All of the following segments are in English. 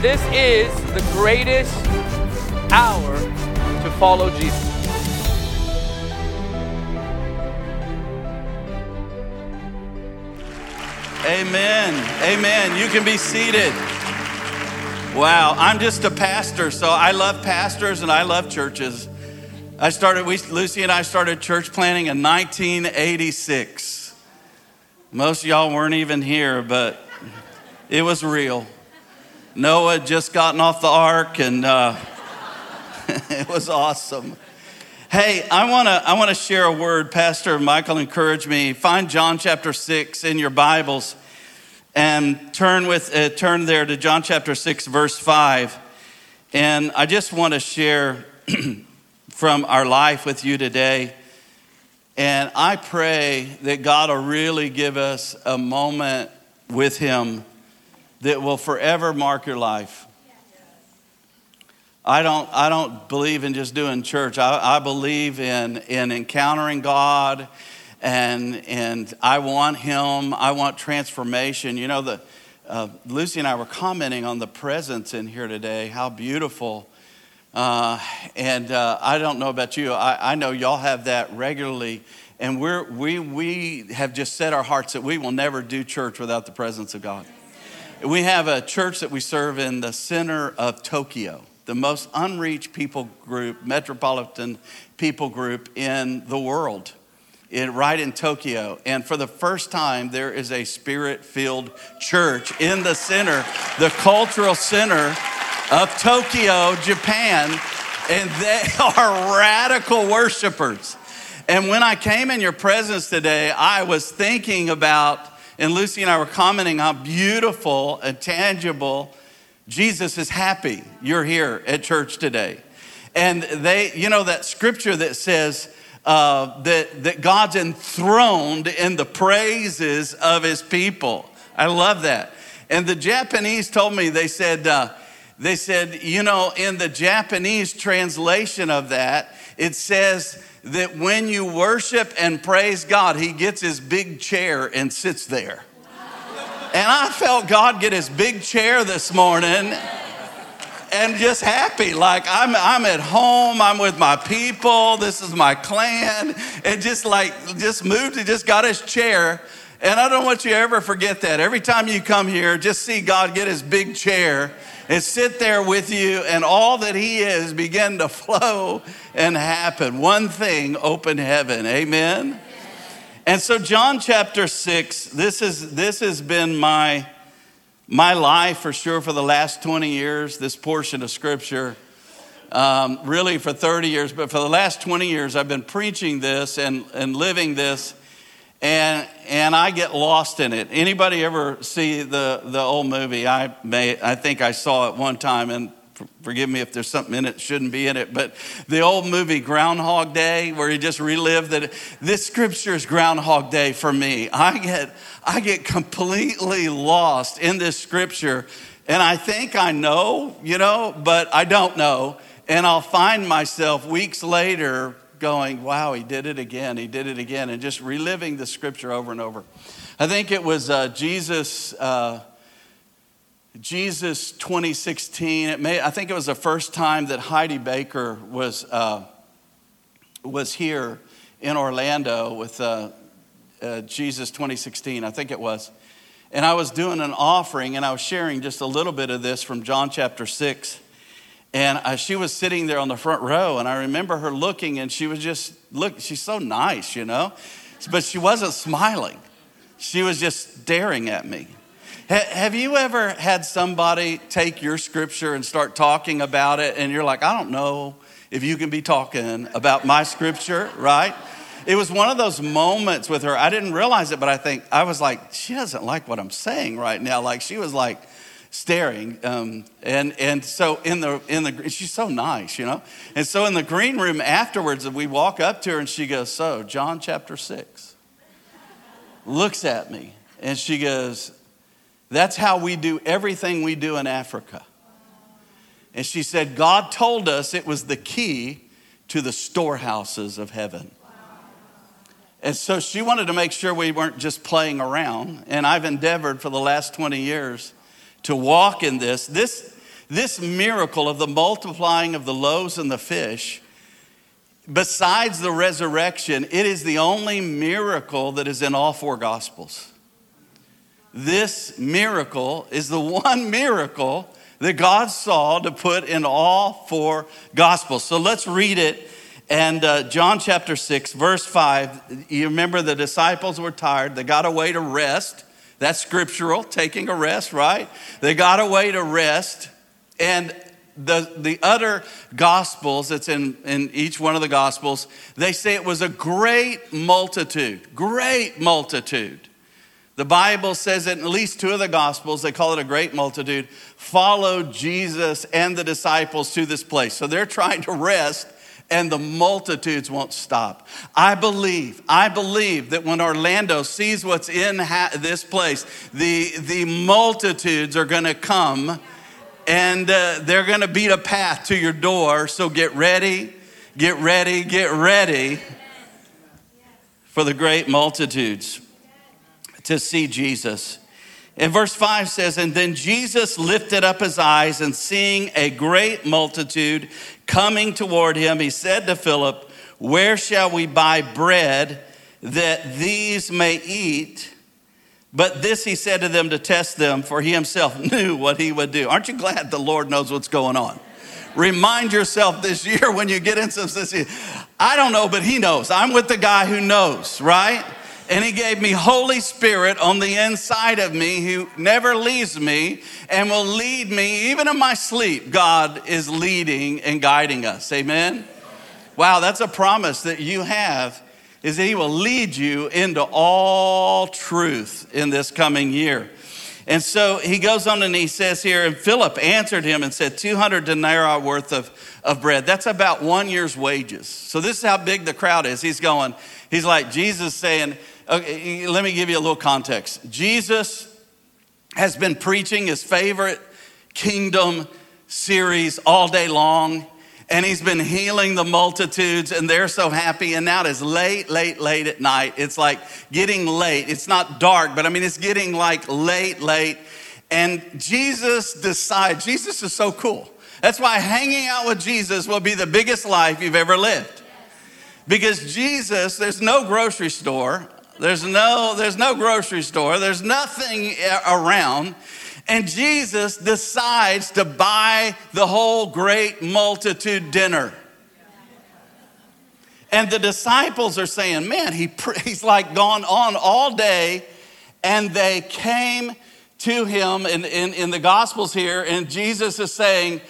This is the greatest hour to follow Jesus. Amen. Amen. You can be seated. Wow, I'm just a pastor, so I love pastors and I love churches. I started, we, Lucy and I started church planting in 1986. Most of y'all weren't even here, but it was real. Noah had just gotten off the ark, and uh, it was awesome. Hey, I want to I want to share a word. Pastor Michael encouraged me. Find John chapter six in your Bibles, and turn with uh, turn there to John chapter six, verse five. And I just want to share from our life with you today. And I pray that God will really give us a moment with Him that will forever mark your life. I don't, I don't believe in just doing church. I, I believe in, in encountering God and, and I want Him. I want transformation. You know, the, uh, Lucy and I were commenting on the presence in here today, how beautiful. Uh, and uh, I don't know about you, I, I know y'all have that regularly. And we're, we, we have just set our hearts that we will never do church without the presence of God. We have a church that we serve in the center of Tokyo the most unreached people group, metropolitan people group in the world, in, right in Tokyo. And for the first time, there is a spirit filled church in the center, the cultural center of Tokyo, Japan. And they are radical worshipers. And when I came in your presence today, I was thinking about, and Lucy and I were commenting how beautiful and tangible Jesus is happy you're here at church today. And they, you know, that scripture that says uh, that, that God's enthroned in the praises of his people. I love that. And the Japanese told me, they said, uh, they said, you know, in the Japanese translation of that, it says that when you worship and praise God, he gets his big chair and sits there. And I felt God get his big chair this morning and just happy. Like I'm, I'm at home, I'm with my people, this is my clan, and just like, just moved, he just got his chair. And I don't want you to ever forget that. Every time you come here, just see God get his big chair and sit there with you, and all that he is begin to flow and happen. One thing, open heaven. Amen. And so, John chapter 6, this, is, this has been my, my life for sure for the last 20 years, this portion of scripture. Um, really for 30 years, but for the last 20 years, I've been preaching this and, and living this, and, and I get lost in it. Anybody ever see the, the old movie? I, may, I think I saw it one time, and forgive me if there's something in it shouldn't be in it, but the old movie Groundhog Day, where he just relived that this scripture is Groundhog Day for me. I get, I get completely lost in this scripture, and I think I know, you know, but I don't know. And I'll find myself weeks later going, wow, he did it again, he did it again, and just reliving the scripture over and over. I think it was uh, Jesus. Uh, Jesus 2016. It may, I think it was the first time that Heidi Baker was, uh, was here in Orlando with uh, uh, Jesus 2016. I think it was. And I was doing an offering and I was sharing just a little bit of this from John chapter 6. And uh, she was sitting there on the front row, and I remember her looking, and she was just, look, she's so nice, you know? But she wasn't smiling. She was just staring at me. Have you ever had somebody take your scripture and start talking about it, and you're like, I don't know if you can be talking about my scripture, right? It was one of those moments with her. I didn't realize it, but I think I was like, she doesn't like what I'm saying right now. Like she was like staring, um, and and so in the in the she's so nice, you know. And so in the green room afterwards, we walk up to her and she goes, "So John chapter six." Looks at me and she goes, that's how we do everything we do in Africa. And she said, God told us it was the key to the storehouses of heaven. And so she wanted to make sure we weren't just playing around. And I've endeavored for the last 20 years to walk in this. This, this miracle of the multiplying of the loaves and the fish, besides the resurrection, it is the only miracle that is in all four gospels. This miracle is the one miracle that God saw to put in all four gospels. So let's read it. And uh, John chapter 6, verse 5, you remember the disciples were tired. They got away to rest. That's scriptural, taking a rest, right? They got away to rest. And the, the other gospels that's in, in each one of the gospels, they say it was a great multitude, great multitude. The Bible says that in at least two of the Gospels, they call it a great multitude, followed Jesus and the disciples to this place. So they're trying to rest and the multitudes won't stop. I believe, I believe that when Orlando sees what's in ha- this place, the, the multitudes are gonna come and uh, they're gonna beat a path to your door. So get ready, get ready, get ready for the great multitudes to see Jesus. And verse 5 says, And then Jesus lifted up his eyes and seeing a great multitude coming toward him, he said to Philip, Where shall we buy bread that these may eat? But this he said to them to test them, for he himself knew what he would do. Aren't you glad the Lord knows what's going on? Remind yourself this year when you get into this. I don't know, but he knows. I'm with the guy who knows, right? And he gave me Holy Spirit on the inside of me who never leaves me and will lead me even in my sleep. God is leading and guiding us. Amen. Wow, that's a promise that you have is that he will lead you into all truth in this coming year. And so he goes on and he says here, and Philip answered him and said, 200 denarii worth of, of bread. That's about one year's wages. So this is how big the crowd is. He's going, he's like, Jesus saying, Okay, let me give you a little context. Jesus has been preaching his favorite kingdom series all day long, and he's been healing the multitudes, and they're so happy. And now it's late, late, late at night. It's like getting late. It's not dark, but I mean, it's getting like late, late. And Jesus decides, Jesus is so cool. That's why hanging out with Jesus will be the biggest life you've ever lived. Because Jesus, there's no grocery store there's no, there's no grocery store. There's nothing around. And Jesus decides to buy the whole great multitude dinner. And the disciples are saying, man, he, he's like gone on all day. And they came to him in, in, in the Gospels here, and Jesus is saying,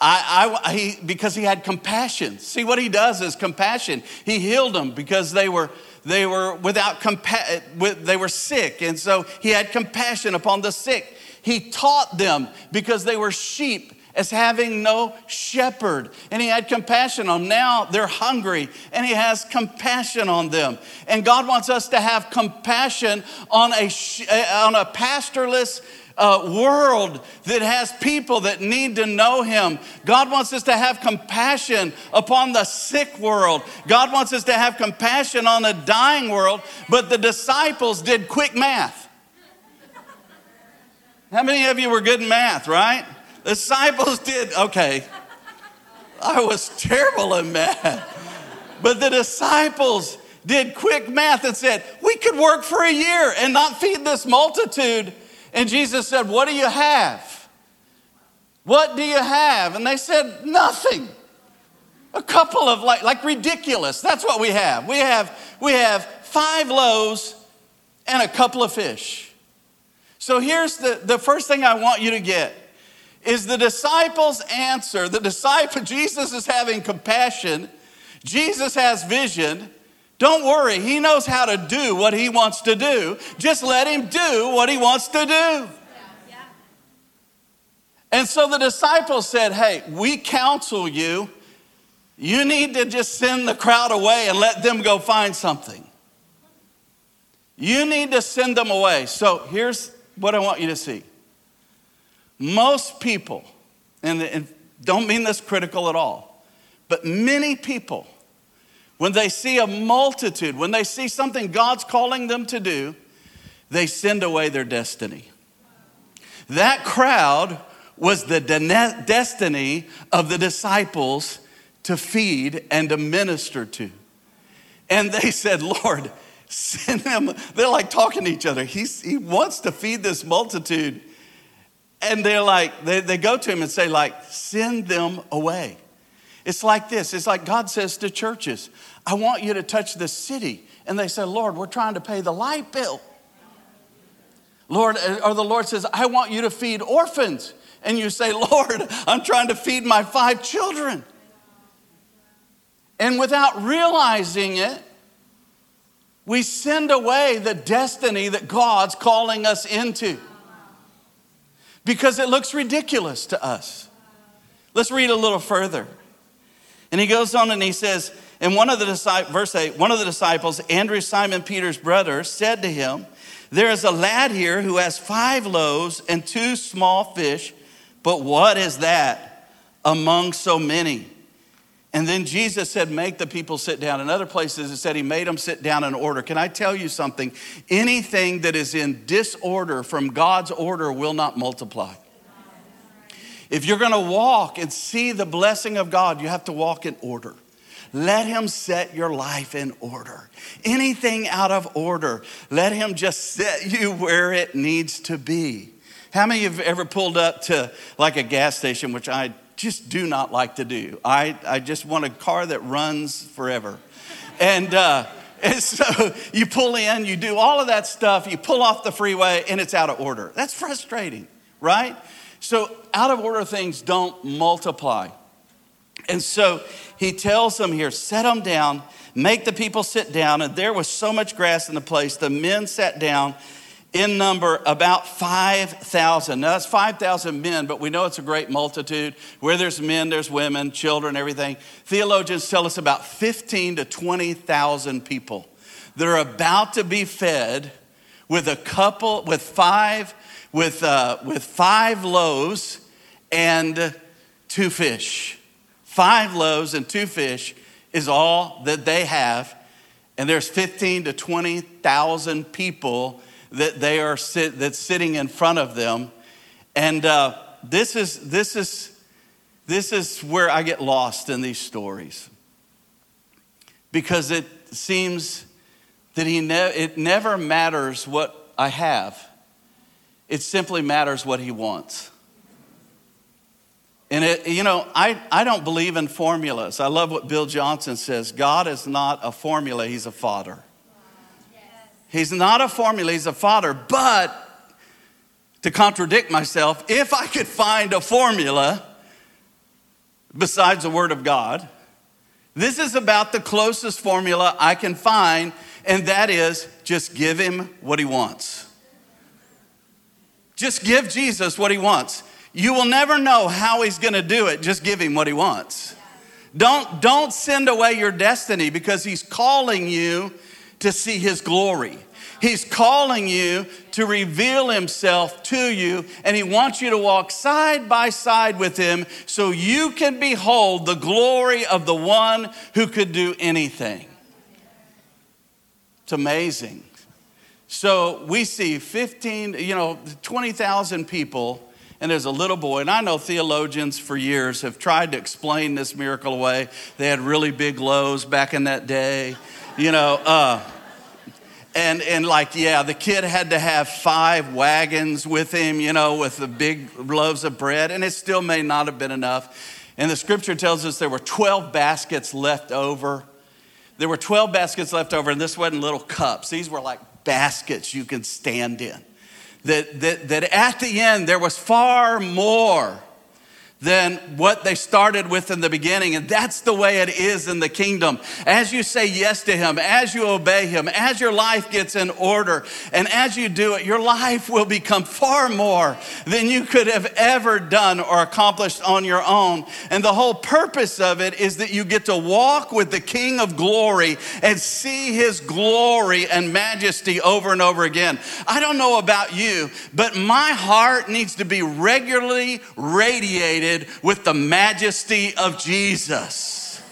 I, I, he, because he had compassion. See, what he does is compassion. He healed them because they were they were without compa- they were sick and so he had compassion upon the sick he taught them because they were sheep as having no shepherd and he had compassion on them now they're hungry and he has compassion on them and god wants us to have compassion on a on a pastorless uh, world that has people that need to know Him. God wants us to have compassion upon the sick world. God wants us to have compassion on the dying world. But the disciples did quick math. How many of you were good in math, right? The disciples did, okay. I was terrible in math. But the disciples did quick math and said, We could work for a year and not feed this multitude and Jesus said, What do you have? What do you have? And they said, Nothing. A couple of like, like ridiculous. That's what we have. We have we have five loaves and a couple of fish. So here's the, the first thing I want you to get is the disciples' answer. The disciple, Jesus is having compassion, Jesus has vision, don't worry, he knows how to do what he wants to do. Just let him do what he wants to do. And so the disciples said, Hey, we counsel you. You need to just send the crowd away and let them go find something. You need to send them away. So here's what I want you to see. Most people, and, don't mean this critical at all, but many people when they see a multitude, when they see something God's calling them to do, they send away their destiny. That crowd was the de- destiny of the disciples to feed and to minister to. And they said, Lord, send them. They're like talking to each other. He's, he wants to feed this multitude. And they're like, they, they go to him and say, like, send them away. It's like this. It's like God says to churches, I want you to touch the city. And they say, Lord, we're trying to pay the light bill. Lord, uh, or the Lord says, I want you to feed orphans. And you say, Lord, I'm trying to feed my five children. And without realizing it, we send away the destiny that God's calling us into because it looks ridiculous to us. Let's read a little further. And he goes on and he says, and one of the disciples, verse 8, one of the disciples, Andrew, Simon Peter's brother, said to him, There is a lad here who has five loaves and two small fish, but what is that among so many? And then Jesus said, Make the people sit down. In other places, it said he made them sit down in order. Can I tell you something? Anything that is in disorder from God's order will not multiply. If you're gonna walk and see the blessing of God, you have to walk in order. Let Him set your life in order. Anything out of order, let Him just set you where it needs to be. How many of you have ever pulled up to like a gas station, which I just do not like to do. I, I just want a car that runs forever. And, uh, and so you pull in, you do all of that stuff, you pull off the freeway, and it's out of order. That's frustrating, right? So, out of order things don't multiply. And so he tells them here set them down, make the people sit down. And there was so much grass in the place, the men sat down in number about 5,000. Now, that's 5,000 men, but we know it's a great multitude. Where there's men, there's women, children, everything. Theologians tell us about 15 to 20,000 people that are about to be fed with a couple, with five, with, uh, with five loaves and two fish. Five loaves and two fish is all that they have. And there's 15 to 20,000 people that they are sit, that's sitting in front of them. And uh, this, is, this, is, this is where I get lost in these stories. Because it seems that he ne- it never matters what I have, it simply matters what he wants. And it, you know, I, I don't believe in formulas. I love what Bill Johnson says God is not a formula, he's a father. He's not a formula, he's a father. But to contradict myself, if I could find a formula besides the Word of God, this is about the closest formula I can find, and that is just give him what he wants. Just give Jesus what he wants. You will never know how he's going to do it. Just give him what he wants. Don't, don't send away your destiny because he's calling you to see his glory. He's calling you to reveal himself to you, and he wants you to walk side by side with him so you can behold the glory of the one who could do anything. It's amazing. So we see 15, you know, 20,000 people and there's a little boy. And I know theologians for years have tried to explain this miracle away. They had really big lows back in that day, you know. Uh, and, and like, yeah, the kid had to have five wagons with him, you know, with the big loaves of bread, and it still may not have been enough. And the scripture tells us there were 12 baskets left over. There were 12 baskets left over, and this wasn't little cups. These were like baskets you could stand in. That, that, that at the end, there was far more than what they started with in the beginning. And that's the way it is in the kingdom. As you say yes to Him, as you obey Him, as your life gets in order, and as you do it, your life will become far more than you could have ever done or accomplished on your own. And the whole purpose of it is that you get to walk with the King of glory and see His glory and majesty over and over again. I don't know about you, but my heart needs to be regularly radiated with the majesty of Jesus.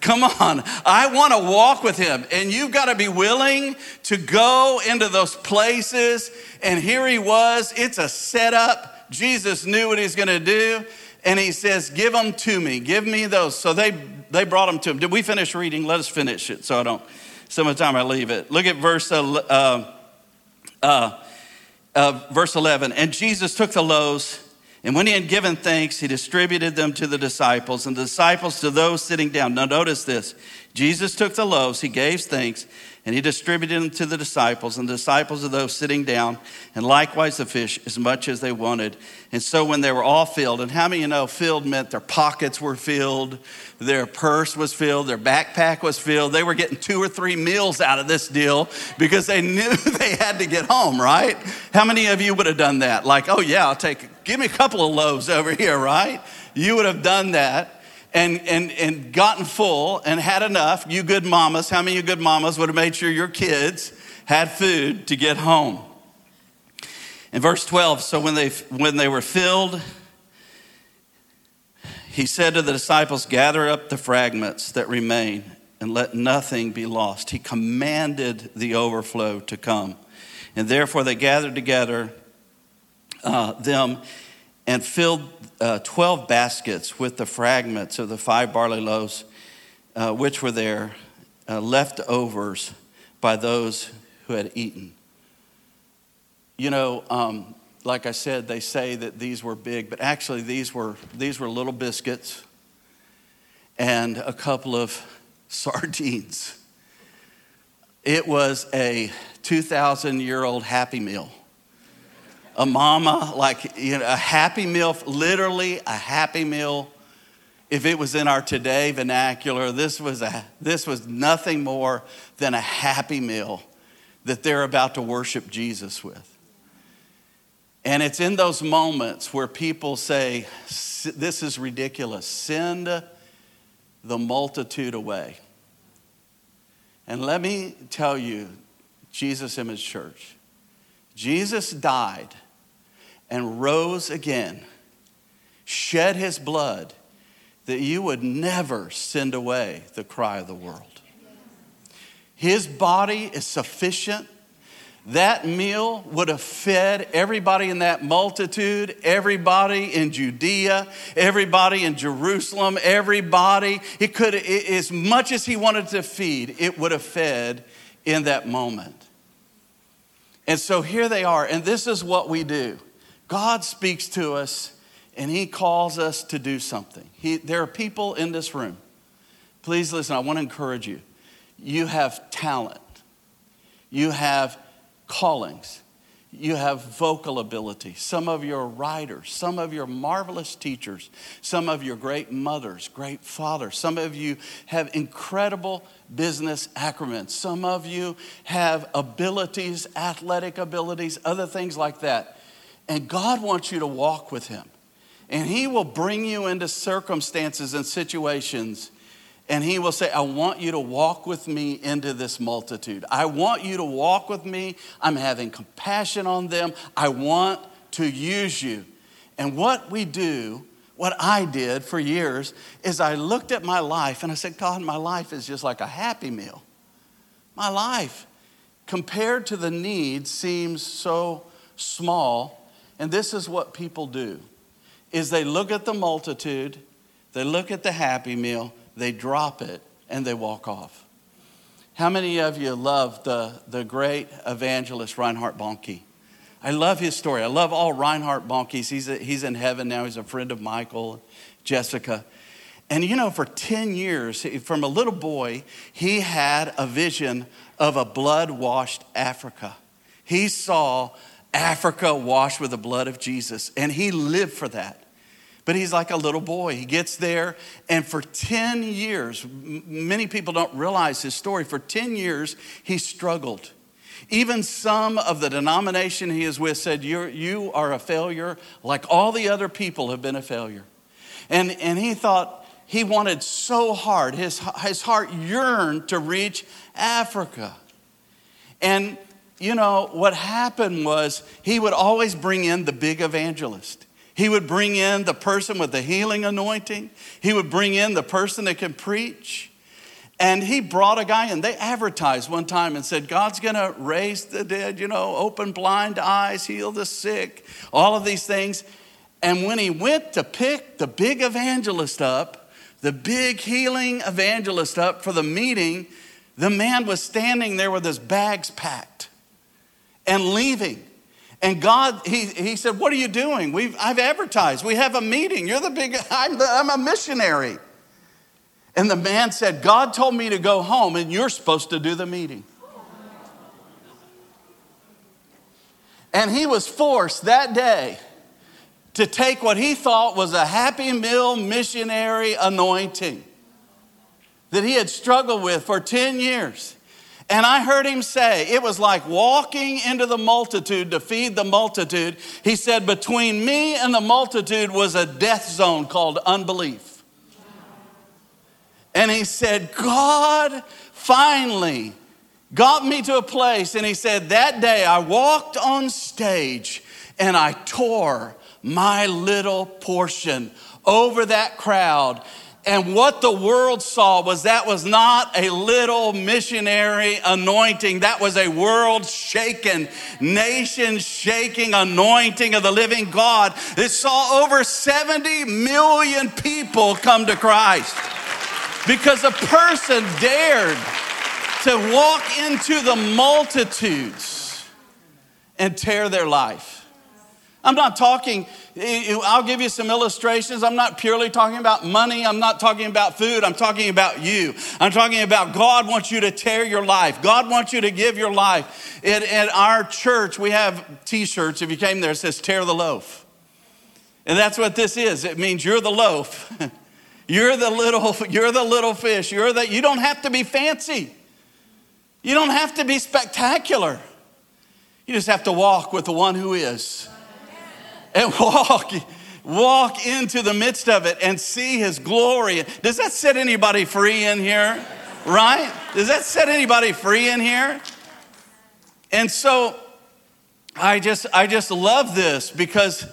Come on, I want to walk with him, and you've got to be willing to go into those places. And here he was, it's a setup Jesus knew what he's going to do, and he says, Give them to me. Give me those. So they, they brought them to him. Did we finish reading? Let us finish it so I don't, some of the time I leave it. Look at verse, uh, uh, uh, verse 11. And Jesus took the loaves. And when he had given thanks, he distributed them to the disciples, and the disciples to those sitting down. Now, notice this Jesus took the loaves, he gave thanks, and he distributed them to the disciples, and the disciples of those sitting down, and likewise the fish, as much as they wanted. And so when they were all filled, and how many you know filled meant their pockets were filled, their purse was filled, their backpack was filled. They were getting two or three meals out of this deal because they knew they had to get home, right? How many of you would have done that? Like, oh yeah, I'll take, give me a couple of loaves over here, right? You would have done that and, and, and gotten full and had enough, you good mamas, how many of you good mamas would have made sure your kids had food to get home? In verse 12, so when they, when they were filled, he said to the disciples, Gather up the fragments that remain and let nothing be lost. He commanded the overflow to come. And therefore they gathered together uh, them and filled uh, 12 baskets with the fragments of the five barley loaves uh, which were there, uh, leftovers by those who had eaten. You know, um, like I said, they say that these were big, but actually these were, these were little biscuits and a couple of sardines. It was a 2,000 year old Happy Meal a mama, like you know, a happy meal, literally a happy meal. If it was in our today vernacular, this was, a, this was nothing more than a happy meal that they're about to worship Jesus with. And it's in those moments where people say, This is ridiculous. Send the multitude away. And let me tell you, Jesus Image Church, Jesus died and rose again, shed his blood, that you would never send away the cry of the world. His body is sufficient. That meal would have fed everybody in that multitude, everybody in Judea, everybody in Jerusalem, everybody. It could, as much as he wanted to feed, it would have fed in that moment. And so here they are, and this is what we do. God speaks to us and He calls us to do something. He, there are people in this room. Please listen, I want to encourage you. You have talent, you have callings, you have vocal ability. Some of you are writers, some of you are marvelous teachers, some of you are great mothers, great fathers. Some of you have incredible business acumen. Some of you have abilities, athletic abilities, other things like that. And God wants you to walk with Him. And He will bring you into circumstances and situations. And He will say, I want you to walk with me into this multitude. I want you to walk with me. I'm having compassion on them. I want to use you. And what we do, what I did for years, is I looked at my life and I said, God, my life is just like a happy meal. My life, compared to the need, seems so small and this is what people do is they look at the multitude, they look at the happy meal, they drop it and they walk off. How many of you love the, the great evangelist Reinhard Bonnke? I love his story. I love all Reinhard Bonnke's. He's, a, he's in heaven now. He's a friend of Michael, Jessica. And you know, for 10 years, from a little boy, he had a vision of a blood washed Africa. He saw Africa washed with the blood of Jesus. And he lived for that. But he's like a little boy. He gets there, and for 10 years, many people don't realize his story. For 10 years, he struggled. Even some of the denomination he is with said, You're, You are a failure, like all the other people have been a failure. And, and he thought he wanted so hard, his, his heart yearned to reach Africa. And you know, what happened was he would always bring in the big evangelist. He would bring in the person with the healing anointing. He would bring in the person that can preach. And he brought a guy in. They advertised one time and said, God's going to raise the dead, you know, open blind eyes, heal the sick, all of these things. And when he went to pick the big evangelist up, the big healing evangelist up for the meeting, the man was standing there with his bags packed and leaving. And God, he, he said, What are you doing? We've, I've advertised. We have a meeting. You're the big, I'm, the, I'm a missionary. And the man said, God told me to go home and you're supposed to do the meeting. And he was forced that day to take what he thought was a happy meal missionary anointing that he had struggled with for 10 years. And I heard him say, it was like walking into the multitude to feed the multitude. He said, between me and the multitude was a death zone called unbelief. And he said, God finally got me to a place. And he said, that day I walked on stage and I tore my little portion over that crowd. And what the world saw was that was not a little missionary anointing. That was a world shaken, nation shaking anointing of the living God. It saw over 70 million people come to Christ because a person dared to walk into the multitudes and tear their life. I'm not talking, I'll give you some illustrations. I'm not purely talking about money. I'm not talking about food. I'm talking about you. I'm talking about God wants you to tear your life. God wants you to give your life. At our church, we have t shirts. If you came there, it says, Tear the loaf. And that's what this is. It means you're the loaf. you're the little, you're the little fish. You're the, you don't have to be fancy. You don't have to be spectacular. You just have to walk with the one who is and walk walk into the midst of it and see his glory. Does that set anybody free in here? Right? Does that set anybody free in here? And so I just I just love this because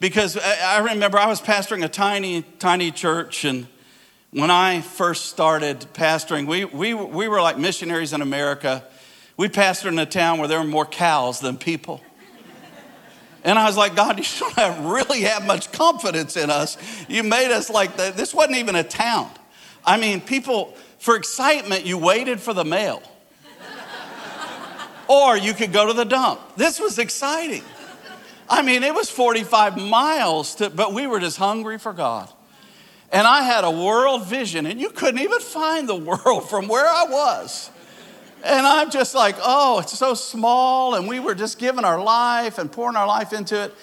because I remember I was pastoring a tiny tiny church and when I first started pastoring, we, we, we were like missionaries in America. We pastored in a town where there were more cows than people. And I was like, God, you don't have, really have much confidence in us. You made us like the, this wasn't even a town. I mean, people, for excitement, you waited for the mail. or you could go to the dump. This was exciting. I mean, it was 45 miles, to, but we were just hungry for God. And I had a world vision, and you couldn't even find the world from where I was. And I'm just like, oh, it's so small. And we were just giving our life and pouring our life into it.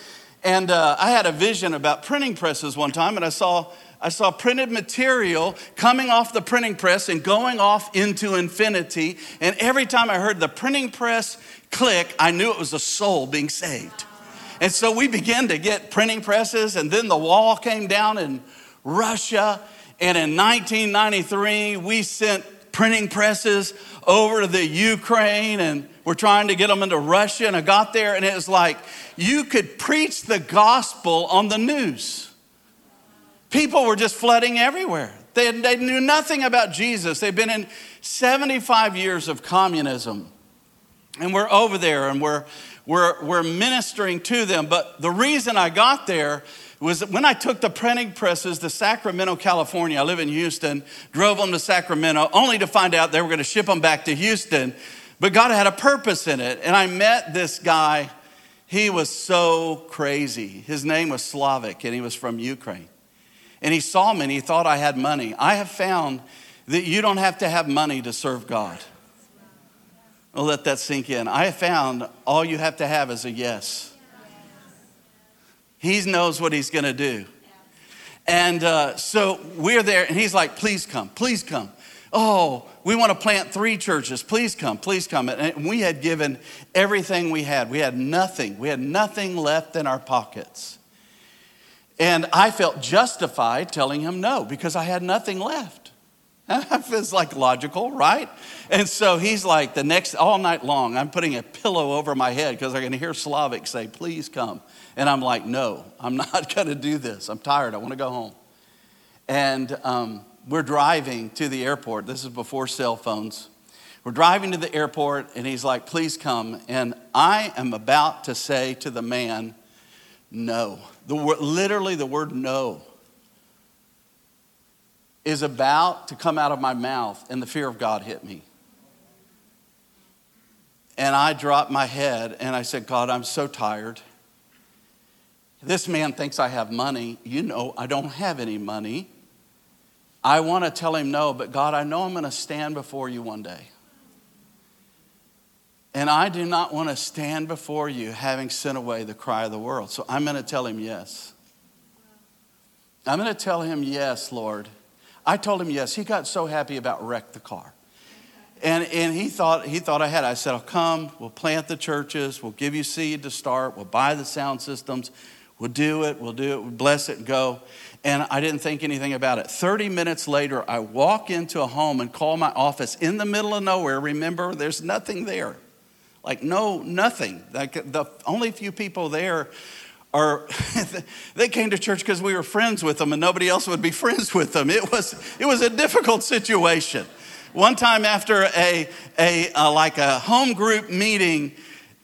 And uh, I had a vision about printing presses one time, and I saw, I saw printed material coming off the printing press and going off into infinity. And every time I heard the printing press click, I knew it was a soul being saved. And so we began to get printing presses, and then the wall came down in Russia. And in 1993, we sent printing presses over to the Ukraine and we're trying to get them into Russia. And I got there and it was like you could preach the gospel on the news. People were just flooding everywhere. They, they knew nothing about Jesus. They've been in 75 years of communism. And we're over there and we're, we're, we're ministering to them. But the reason I got there was when I took the printing presses to Sacramento, California. I live in Houston, drove them to Sacramento, only to find out they were going to ship them back to Houston. But God had a purpose in it. And I met this guy. He was so crazy. His name was Slavic, and he was from Ukraine. And he saw me and he thought I had money. I have found that you don't have to have money to serve God. I'll let that sink in. I have found all you have to have is a yes. He knows what he's going to do. And uh, so we're there, and he's like, please come, please come. Oh, we want to plant three churches. Please come, please come. And we had given everything we had. We had nothing. We had nothing left in our pockets. And I felt justified telling him no because I had nothing left. It's like logical, right? And so he's like, the next, all night long, I'm putting a pillow over my head because I can hear Slavic say, please come. And I'm like, no, I'm not going to do this. I'm tired. I want to go home. And um, we're driving to the airport. This is before cell phones. We're driving to the airport, and he's like, please come. And I am about to say to the man, no. The word, literally, the word no is about to come out of my mouth, and the fear of God hit me. And I dropped my head and I said, God, I'm so tired. This man thinks I have money. You know, I don't have any money. I want to tell him no, but God, I know I'm going to stand before you one day. And I do not want to stand before you having sent away the cry of the world. So I'm going to tell him yes. I'm going to tell him yes, Lord. I told him yes. He got so happy about wreck the car. And, and he, thought, he thought I had. I said, I'll come, we'll plant the churches, we'll give you seed to start, we'll buy the sound systems, we'll do it, we'll do it, we'll bless it and go. And I didn't think anything about it. 30 minutes later, I walk into a home and call my office in the middle of nowhere. Remember, there's nothing there. Like, no, nothing. Like, the only few people there are, they came to church because we were friends with them and nobody else would be friends with them. It was, it was a difficult situation. One time after a, a, a, like a home group meeting,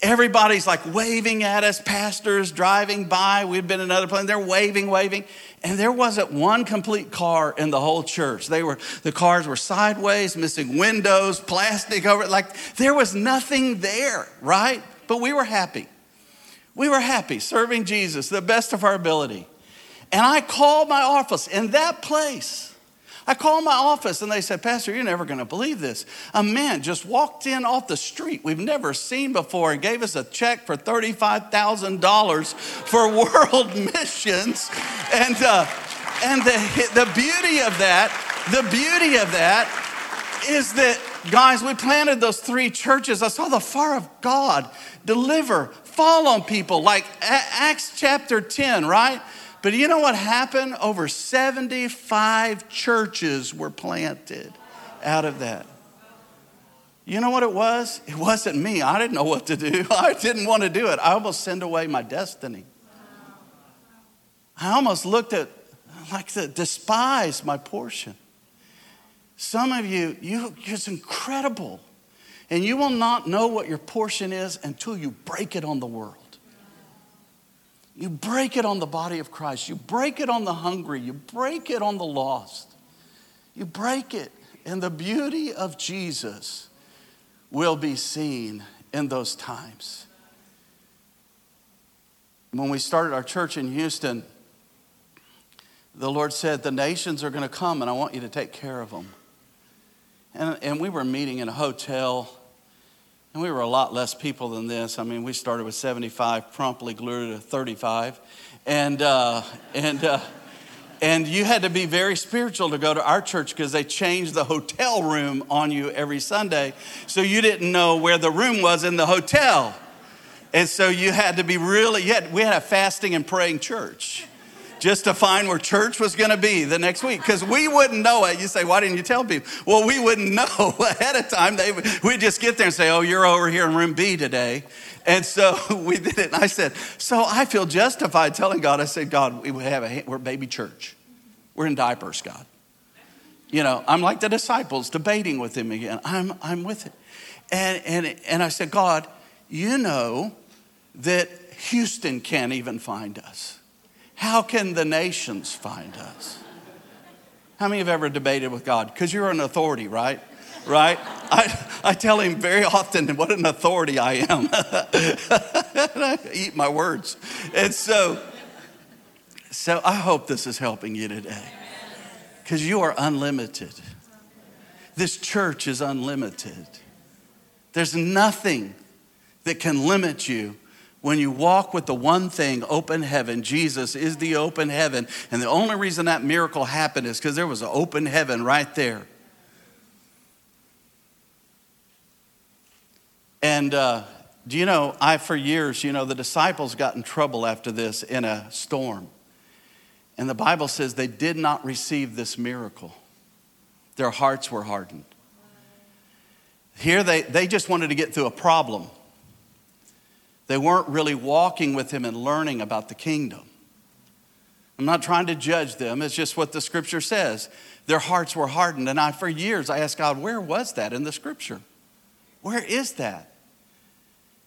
everybody's like waving at us, pastors driving by. We've been in another place, they're waving, waving. And there wasn't one complete car in the whole church. They were, the cars were sideways, missing windows, plastic over it. Like there was nothing there, right? But we were happy. We were happy serving Jesus the best of our ability. And I called my office in that place I called my office and they said, Pastor, you're never going to believe this. A man just walked in off the street we've never seen before and gave us a check for $35,000 for world missions. And, uh, and the, the beauty of that, the beauty of that is that, guys, we planted those three churches. I saw the fire of God deliver, fall on people like Acts chapter 10, right? But you know what happened? Over 75 churches were planted out of that. You know what it was? It wasn't me. I didn't know what to do. I didn't want to do it. I almost sent away my destiny. I almost looked at, like, to despise my portion. Some of you, you, it's incredible. And you will not know what your portion is until you break it on the world. You break it on the body of Christ. You break it on the hungry. You break it on the lost. You break it, and the beauty of Jesus will be seen in those times. When we started our church in Houston, the Lord said, The nations are going to come, and I want you to take care of them. And, and we were meeting in a hotel and we were a lot less people than this. I mean, we started with 75, promptly grew to 35. And, uh, and, uh, and you had to be very spiritual to go to our church because they changed the hotel room on you every Sunday. So you didn't know where the room was in the hotel. And so you had to be really, had, we had a fasting and praying church just to find where church was going to be the next week because we wouldn't know it. You say, why didn't you tell people? Well, we wouldn't know ahead of time. They, we'd just get there and say, oh, you're over here in room B today. And so we did it. And I said, so I feel justified telling God, I said, God, we have a, we're baby church. We're in diapers, God. You know, I'm like the disciples debating with him again. I'm, I'm with it. And, and, and I said, God, you know that Houston can't even find us. How can the nations find us? How many have ever debated with God? Because you're an authority, right? Right? I, I tell him very often what an authority I am. I eat my words. And so, so I hope this is helping you today. Because you are unlimited. This church is unlimited. There's nothing that can limit you when you walk with the one thing, open heaven, Jesus is the open heaven. And the only reason that miracle happened is because there was an open heaven right there. And uh, do you know, I, for years, you know, the disciples got in trouble after this in a storm. And the Bible says they did not receive this miracle, their hearts were hardened. Here, they, they just wanted to get through a problem. They weren't really walking with him and learning about the kingdom. I'm not trying to judge them, it's just what the scripture says. Their hearts were hardened. And I, for years, I asked God, where was that in the scripture? Where is that?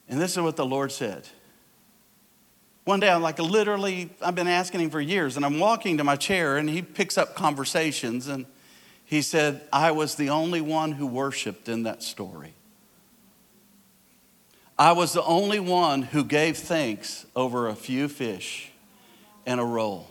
And this is what the Lord said One day, I'm like, literally, I've been asking him for years, and I'm walking to my chair, and he picks up conversations, and he said, I was the only one who worshiped in that story. I was the only one who gave thanks over a few fish and a roll.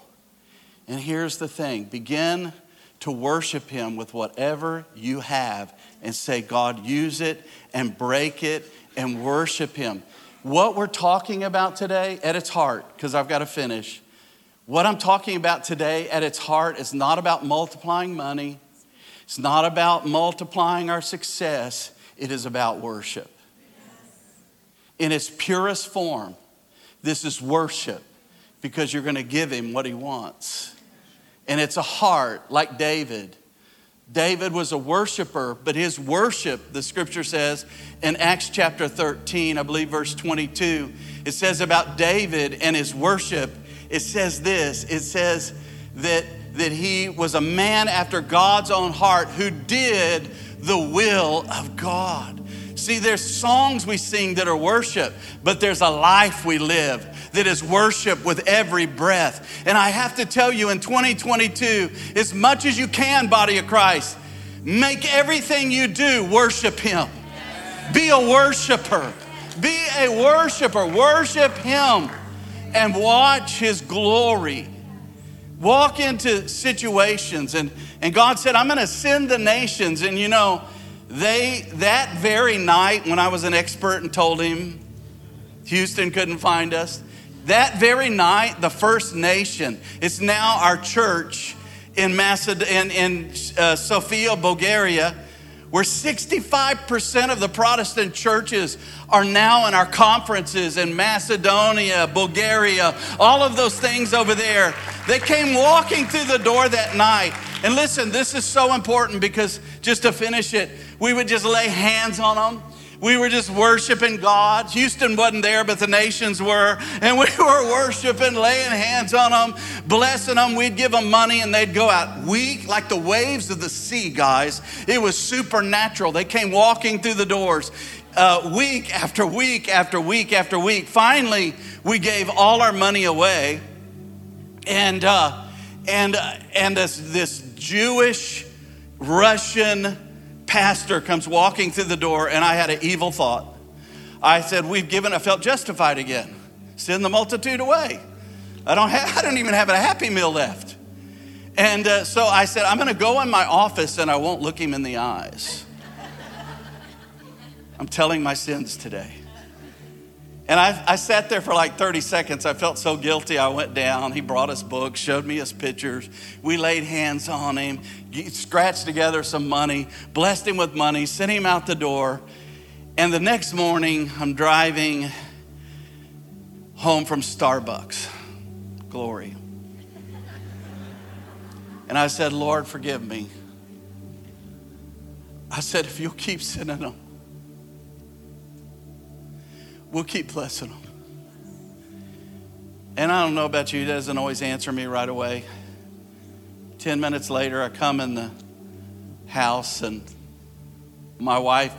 And here's the thing begin to worship Him with whatever you have and say, God, use it and break it and worship Him. What we're talking about today at its heart, because I've got to finish, what I'm talking about today at its heart is not about multiplying money, it's not about multiplying our success, it is about worship. In its purest form, this is worship because you're going to give him what he wants. And it's a heart like David. David was a worshiper, but his worship, the scripture says in Acts chapter 13, I believe verse 22, it says about David and his worship, it says this it says that, that he was a man after God's own heart who did the will of God. See, there's songs we sing that are worship, but there's a life we live that is worship with every breath. And I have to tell you, in 2022, as much as you can, body of Christ, make everything you do worship Him. Be a worshiper. Be a worshiper. Worship Him and watch His glory. Walk into situations, and, and God said, I'm going to send the nations. And you know, they, that very night, when I was an expert and told him Houston couldn't find us, that very night, the First Nation, it's now our church in, Maced- in, in uh, Sofia, Bulgaria, where 65% of the Protestant churches are now in our conferences in Macedonia, Bulgaria, all of those things over there. They came walking through the door that night. And listen, this is so important because just to finish it, we would just lay hands on them. We were just worshiping God. Houston wasn't there, but the nations were. And we were worshiping, laying hands on them, blessing them. We'd give them money and they'd go out weak, like the waves of the sea, guys. It was supernatural. They came walking through the doors. Uh, week after week after week after week. Finally, we gave all our money away, and uh, and uh, and this this Jewish Russian pastor comes walking through the door, and I had an evil thought. I said, We've given, I felt justified again. Send the multitude away. I don't, have, I don't even have a happy meal left. And uh, so I said, I'm going to go in my office and I won't look him in the eyes. I'm telling my sins today. And I, I, sat there for like 30 seconds. I felt so guilty. I went down. He brought us books, showed me his pictures. We laid hands on him, scratched together some money, blessed him with money, sent him out the door. And the next morning, I'm driving home from Starbucks. Glory. And I said, Lord, forgive me. I said, if you'll keep sending them, we'll keep blessing them. And I don't know about you, he doesn't always answer me right away. 10 minutes later, I come in the house and my wife,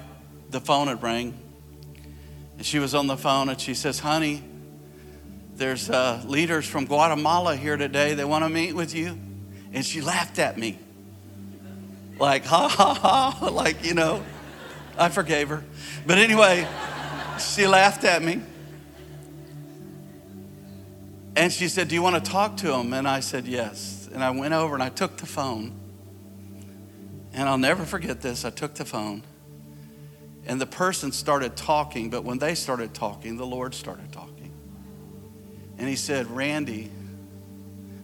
the phone had rang. And she was on the phone and she says, Honey, there's uh, leaders from Guatemala here today. They want to meet with you. And she laughed at me. Like, ha ha ha. Like, you know, I forgave her. But anyway, she laughed at me. And she said, Do you want to talk to him? And I said, Yes. And I went over and I took the phone. And I'll never forget this. I took the phone. And the person started talking, but when they started talking, the Lord started talking. And he said, Randy,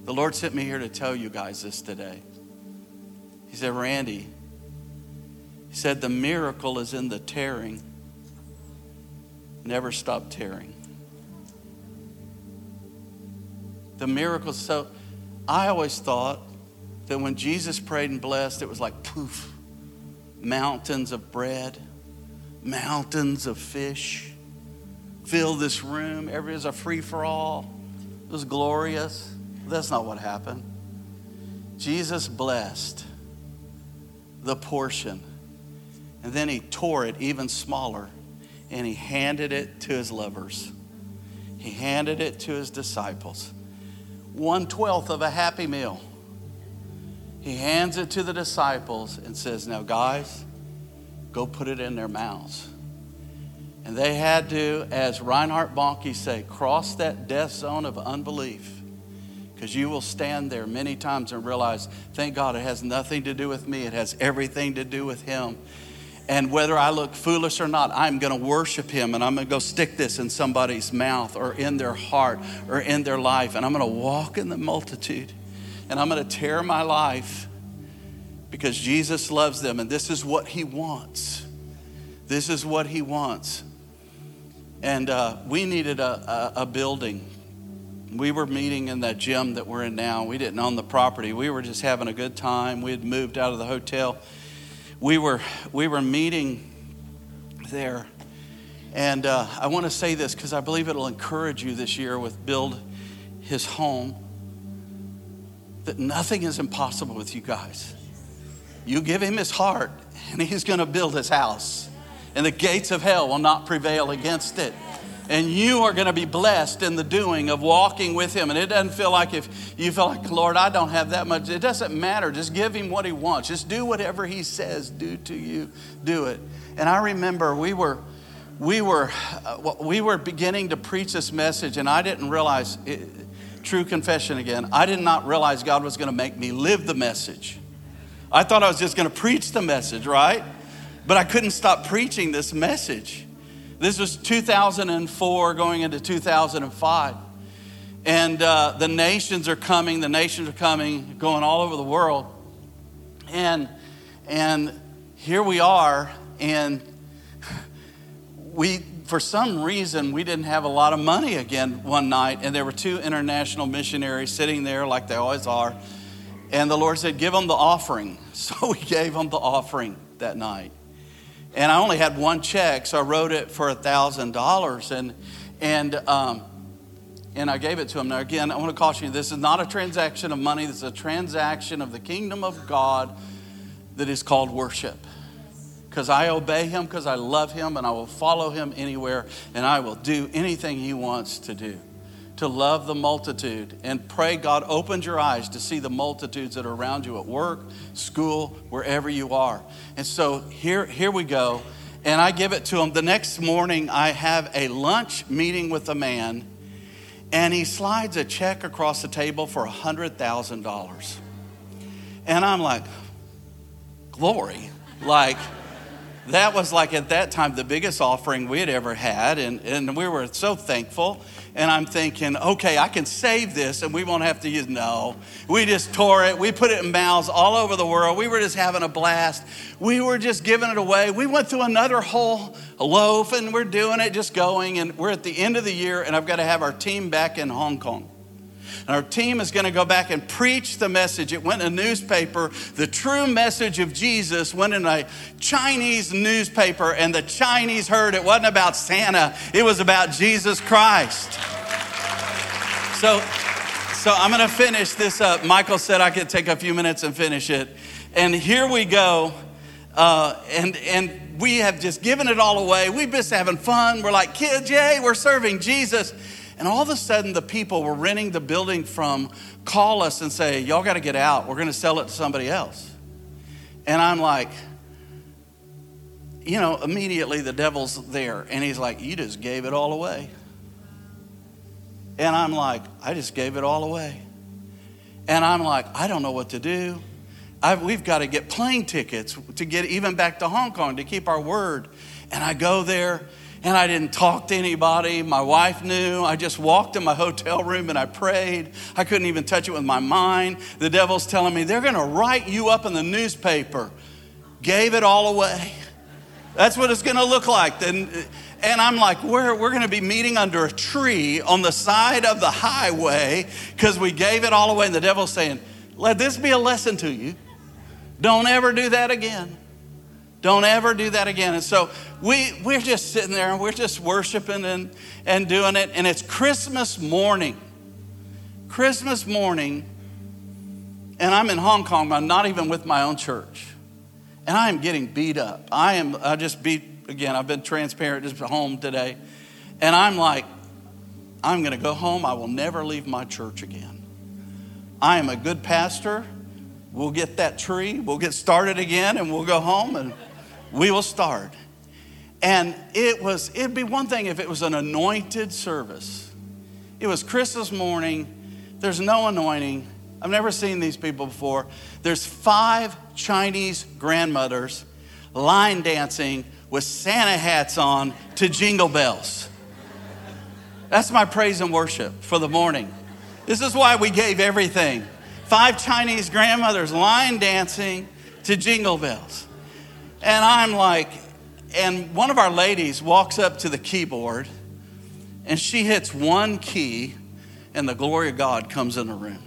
the Lord sent me here to tell you guys this today. He said, Randy, he said, the miracle is in the tearing never stop tearing. The miracles, so I always thought that when Jesus prayed and blessed, it was like poof, mountains of bread, mountains of fish fill this room. Everybody's a free for all. It was glorious. That's not what happened. Jesus blessed the portion, and then he tore it even smaller and he handed it to his lovers. He handed it to his disciples. One twelfth of a happy meal. He hands it to the disciples and says, Now, guys, go put it in their mouths. And they had to, as Reinhard Bonnke say, cross that death zone of unbelief. Because you will stand there many times and realize, thank God, it has nothing to do with me. It has everything to do with Him. And whether I look foolish or not, I'm going to worship Him and I'm going to go stick this in somebody's mouth or in their heart or in their life. And I'm going to walk in the multitude and I'm going to tear my life because Jesus loves them and this is what He wants. This is what He wants. And uh, we needed a, a, a building. We were meeting in that gym that we're in now. We didn't own the property. We were just having a good time. We had moved out of the hotel. We were, we were meeting there. And uh, I want to say this because I believe it'll encourage you this year with Build His Home that nothing is impossible with you guys. You give Him His heart, and He's going to build His house and the gates of hell will not prevail against it. And you are going to be blessed in the doing of walking with Him. And it doesn't feel like if you feel like, Lord, I don't have that much. It doesn't matter. Just give Him what He wants. Just do whatever He says, do to you, do it. And I remember we were. We were, uh, we were beginning to preach this message, and I didn't realize, it, true confession again, I did not realize God was going to make me live the message. I thought I was just going to preach the message, right? But I couldn't stop preaching this message. This was 2004 going into 2005. And uh, the nations are coming, the nations are coming, going all over the world. And, and here we are, and we, for some reason, we didn't have a lot of money again one night, and there were two international missionaries sitting there like they always are. And the Lord said, Give them the offering. So we gave them the offering that night and I only had one check, so I wrote it for a thousand dollars, and and um, and I gave it to him. Now again, I want to caution you: this is not a transaction of money. This is a transaction of the kingdom of God that is called worship. Because I obey Him, because I love Him, and I will follow Him anywhere, and I will do anything He wants to do to love the multitude and pray God opens your eyes to see the multitudes that are around you at work, school, wherever you are. And so here, here we go. And I give it to him. The next morning, I have a lunch meeting with a man, and he slides a check across the table for $100,000. And I'm like, glory. Like, that was like at that time the biggest offering we had ever had, and, and we were so thankful and I'm thinking, okay, I can save this and we won't have to use. No, we just tore it. We put it in mouths all over the world. We were just having a blast. We were just giving it away. We went through another whole loaf and we're doing it, just going. And we're at the end of the year, and I've got to have our team back in Hong Kong. And our team is going to go back and preach the message. It went in a newspaper. The true message of Jesus went in a Chinese newspaper, and the Chinese heard it wasn't about Santa, it was about Jesus Christ. So, so I'm going to finish this up. Michael said I could take a few minutes and finish it. And here we go. Uh, and, and we have just given it all away. We've just having fun. We're like kids, yay, we're serving Jesus. And all of a sudden, the people we're renting the building from call us and say, Y'all got to get out. We're going to sell it to somebody else. And I'm like, you know, immediately the devil's there. And he's like, You just gave it all away. And I'm like, I just gave it all away. And I'm like, I don't know what to do. I've, we've got to get plane tickets to get even back to Hong Kong to keep our word. And I go there and I didn't talk to anybody. My wife knew. I just walked in my hotel room and I prayed. I couldn't even touch it with my mind. The devil's telling me they're going to write you up in the newspaper. Gave it all away. That's what it's going to look like. And, and I'm like, we're, we're going to be meeting under a tree on the side of the highway because we gave it all away. And the devil's saying, let this be a lesson to you. Don't ever do that again. Don't ever do that again. And so we, we're just sitting there and we're just worshiping and, and doing it. And it's Christmas morning. Christmas morning. And I'm in Hong Kong, I'm not even with my own church. And I am getting beat up. I am, I just beat, again, I've been transparent just home today. And I'm like, I'm going to go home. I will never leave my church again. I am a good pastor. We'll get that tree, we'll get started again, and we'll go home and we will start. And it was, it'd be one thing if it was an anointed service. It was Christmas morning, there's no anointing. I've never seen these people before. There's five Chinese grandmothers line dancing with Santa hats on to jingle bells. That's my praise and worship for the morning. This is why we gave everything. Five Chinese grandmothers line dancing to jingle bells. And I'm like, and one of our ladies walks up to the keyboard and she hits one key, and the glory of God comes in the room.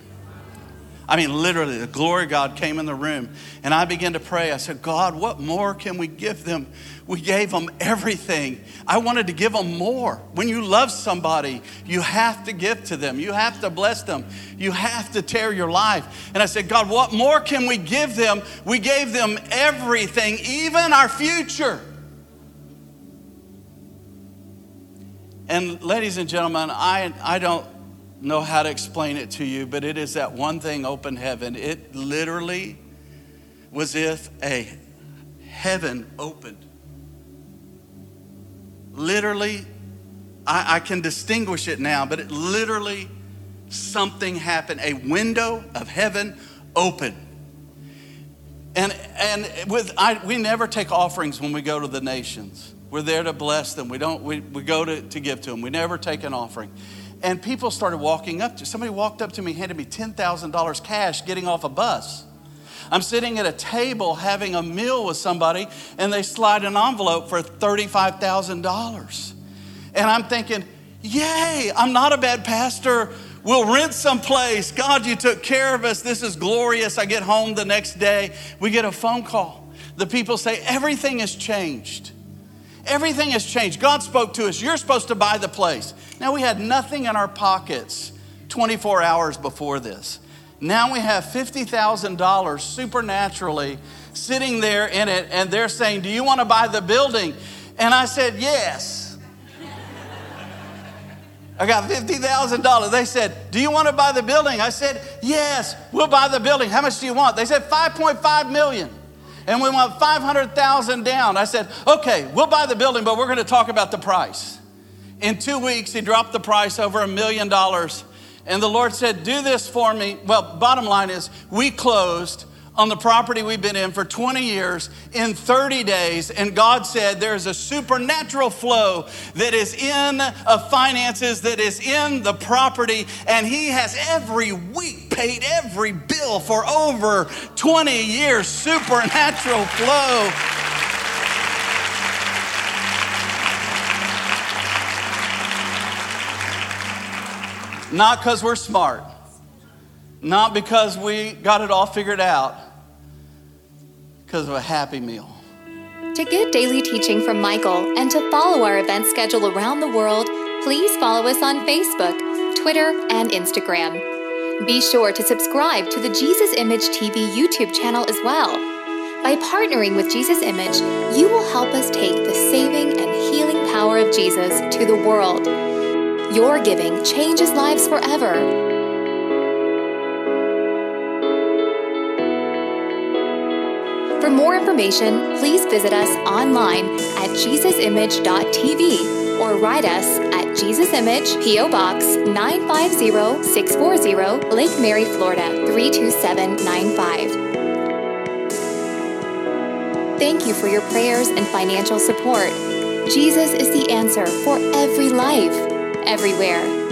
I mean, literally, the glory of God came in the room. And I began to pray. I said, God, what more can we give them? We gave them everything. I wanted to give them more. When you love somebody, you have to give to them, you have to bless them, you have to tear your life. And I said, God, what more can we give them? We gave them everything, even our future. And, ladies and gentlemen, I, I don't know how to explain it to you, but it is that one thing open heaven. It literally was if a heaven opened. Literally, I, I can distinguish it now, but it literally something happened. A window of heaven opened. And, and with, I, we never take offerings when we go to the nations. We're there to bless them. We don't, we, we go to, to give to them. We never take an offering. And people started walking up to somebody walked up to me, handed me $10,000 cash getting off a bus. I'm sitting at a table having a meal with somebody, and they slide an envelope for $35,000. And I'm thinking, yay, I'm not a bad pastor. We'll rent someplace. God, you took care of us. This is glorious. I get home the next day. We get a phone call. The people say, everything has changed. Everything has changed. God spoke to us. You're supposed to buy the place. Now, we had nothing in our pockets 24 hours before this. Now we have $50,000 supernaturally sitting there in it, and they're saying, Do you want to buy the building? And I said, Yes. I got $50,000. They said, Do you want to buy the building? I said, Yes, we'll buy the building. How much do you want? They said, 5.5 million and we want 500,000 down. I said, okay, we'll buy the building, but we're going to talk about the price. In two weeks, he dropped the price over a million dollars. And the Lord said, do this for me. Well, bottom line is, we closed on the property we've been in for 20 years in 30 days. And God said there's a supernatural flow that is in of finances, that is in the property. And He has every week paid every bill for over 20 years. Supernatural flow. Not because we're smart, not because we got it all figured out, because of a happy meal. To get daily teaching from Michael and to follow our event schedule around the world, please follow us on Facebook, Twitter, and Instagram. Be sure to subscribe to the Jesus Image TV YouTube channel as well. By partnering with Jesus Image, you will help us take the saving and healing power of Jesus to the world. Your giving changes lives forever. For more information, please visit us online at jesusimage.tv or write us at Jesus Image, P.O. Box 950640, Lake Mary, Florida 32795. Thank you for your prayers and financial support. Jesus is the answer for every life, everywhere.